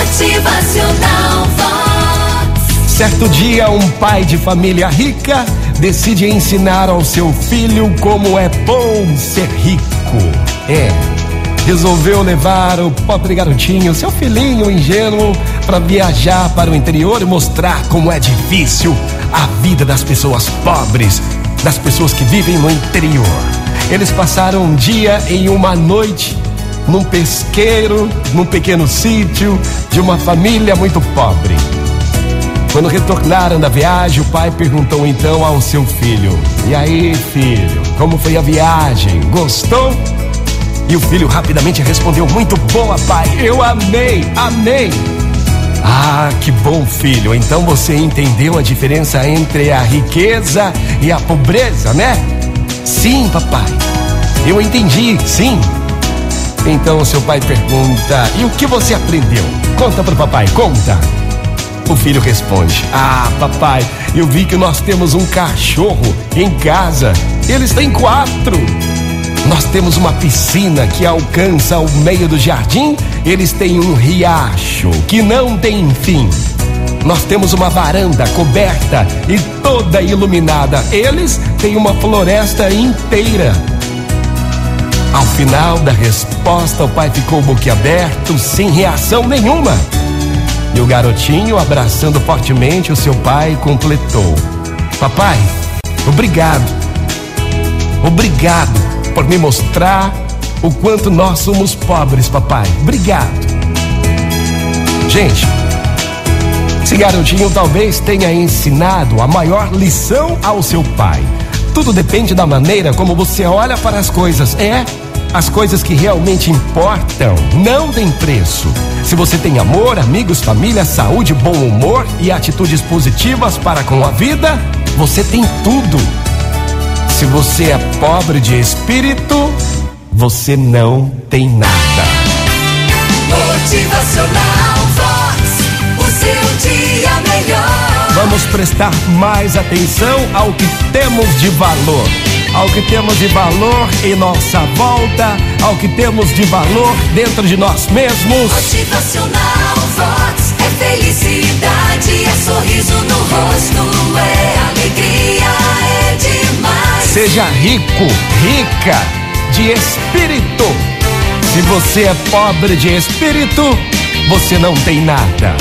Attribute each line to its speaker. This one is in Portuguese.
Speaker 1: Motivacional Vox.
Speaker 2: Certo dia, um pai de família rica decide ensinar ao seu filho como é bom ser rico. É. Resolveu levar o pobre garotinho, seu filhinho ingênuo, para viajar para o interior e mostrar como é difícil a vida das pessoas pobres, das pessoas que vivem no interior. Eles passaram um dia e uma noite num pesqueiro, num pequeno sítio de uma família muito pobre. Quando retornaram da viagem, o pai perguntou então ao seu filho: E aí, filho, como foi a viagem? Gostou? E o filho rapidamente respondeu: Muito boa, pai, eu amei, amei. Ah, que bom, filho. Então você entendeu a diferença entre a riqueza e a pobreza, né? Sim, papai. Eu entendi, sim. Então seu pai pergunta: E o que você aprendeu? Conta pro papai, conta. O filho responde: Ah, papai, eu vi que nós temos um cachorro em casa. Eles têm quatro. Nós temos uma piscina que alcança o meio do jardim. Eles têm um riacho que não tem fim. Nós temos uma varanda coberta e toda iluminada. Eles têm uma floresta inteira. Ao final da resposta, o pai ficou boquiaberto, sem reação nenhuma. E o garotinho, abraçando fortemente o seu pai, completou: Papai, obrigado. Obrigado por me mostrar o quanto nós somos pobres, papai. Obrigado. Gente, esse garotinho talvez tenha ensinado a maior lição ao seu pai. Tudo depende da maneira como você olha para as coisas. É, as coisas que realmente importam não têm preço. Se você tem amor, amigos, família, saúde, bom humor e atitudes positivas para com a vida, você tem tudo. Se você é pobre de espírito, você não tem nada. Prestar mais atenção ao que temos de valor. Ao que temos de valor em nossa volta, ao que temos de valor dentro de nós mesmos.
Speaker 1: Motivacional Vox. É felicidade, é sorriso no rosto, é alegria, é demais.
Speaker 2: Seja rico, rica de espírito. Se você é pobre de espírito, você não tem nada.